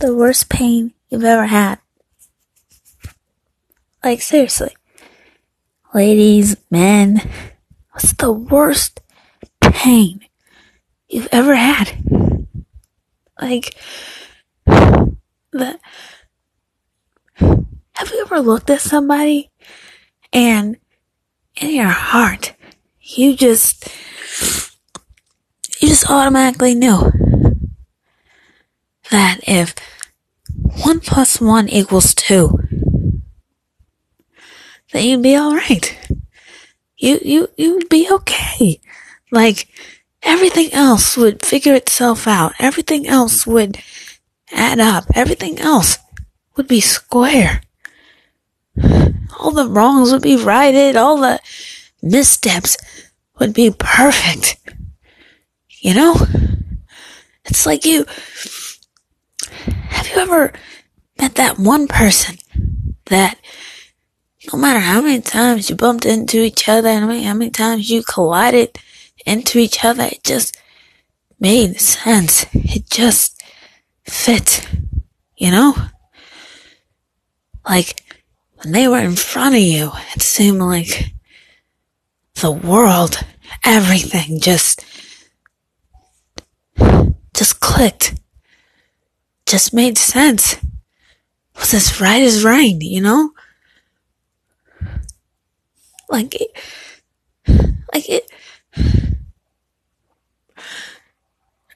the worst pain you've ever had? Like, seriously. Ladies, men, what's the worst pain you've ever had? Like, the, have you ever looked at somebody and in your heart, you just, you just automatically knew that if one plus one equals two, then you'd be alright. You, you, you'd be okay. Like, everything else would figure itself out. Everything else would add up. Everything else would be square. All the wrongs would be righted. All the missteps would be perfect. You know? It's like you, have you ever met that one person that no matter how many times you bumped into each other and how many, times you collided into each other, it just made sense. It just fit, you know? Like, when they were in front of you, it seemed like the world, everything just, just clicked. Just made sense. Was as right as rain, you know? Like it, like it,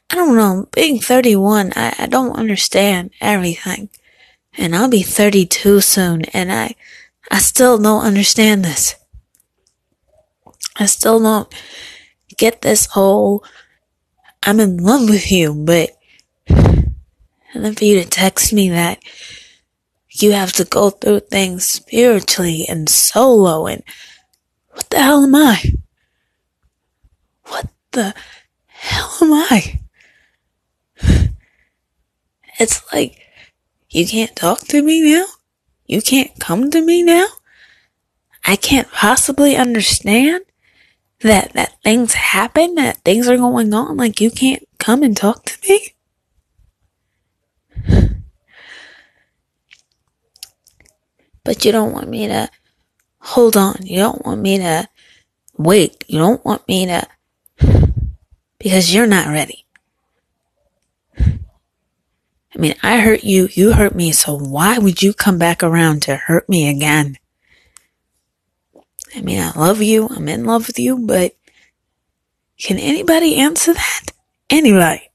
I don't know, being 31, I, I don't understand everything. And I'll be 32 soon, and I, I still don't understand this. I still don't get this whole, I'm in love with you, but, and then for you to text me that you have to go through things spiritually and solo and what the hell am I? What the hell am I? It's like, you can't talk to me now? You can't come to me now? I can't possibly understand that, that things happen, that things are going on, like you can't come and talk to me? But you don't want me to hold on. You don't want me to wait. You don't want me to, because you're not ready. I mean, I hurt you, you hurt me, so why would you come back around to hurt me again? I mean, I love you, I'm in love with you, but can anybody answer that? Anybody?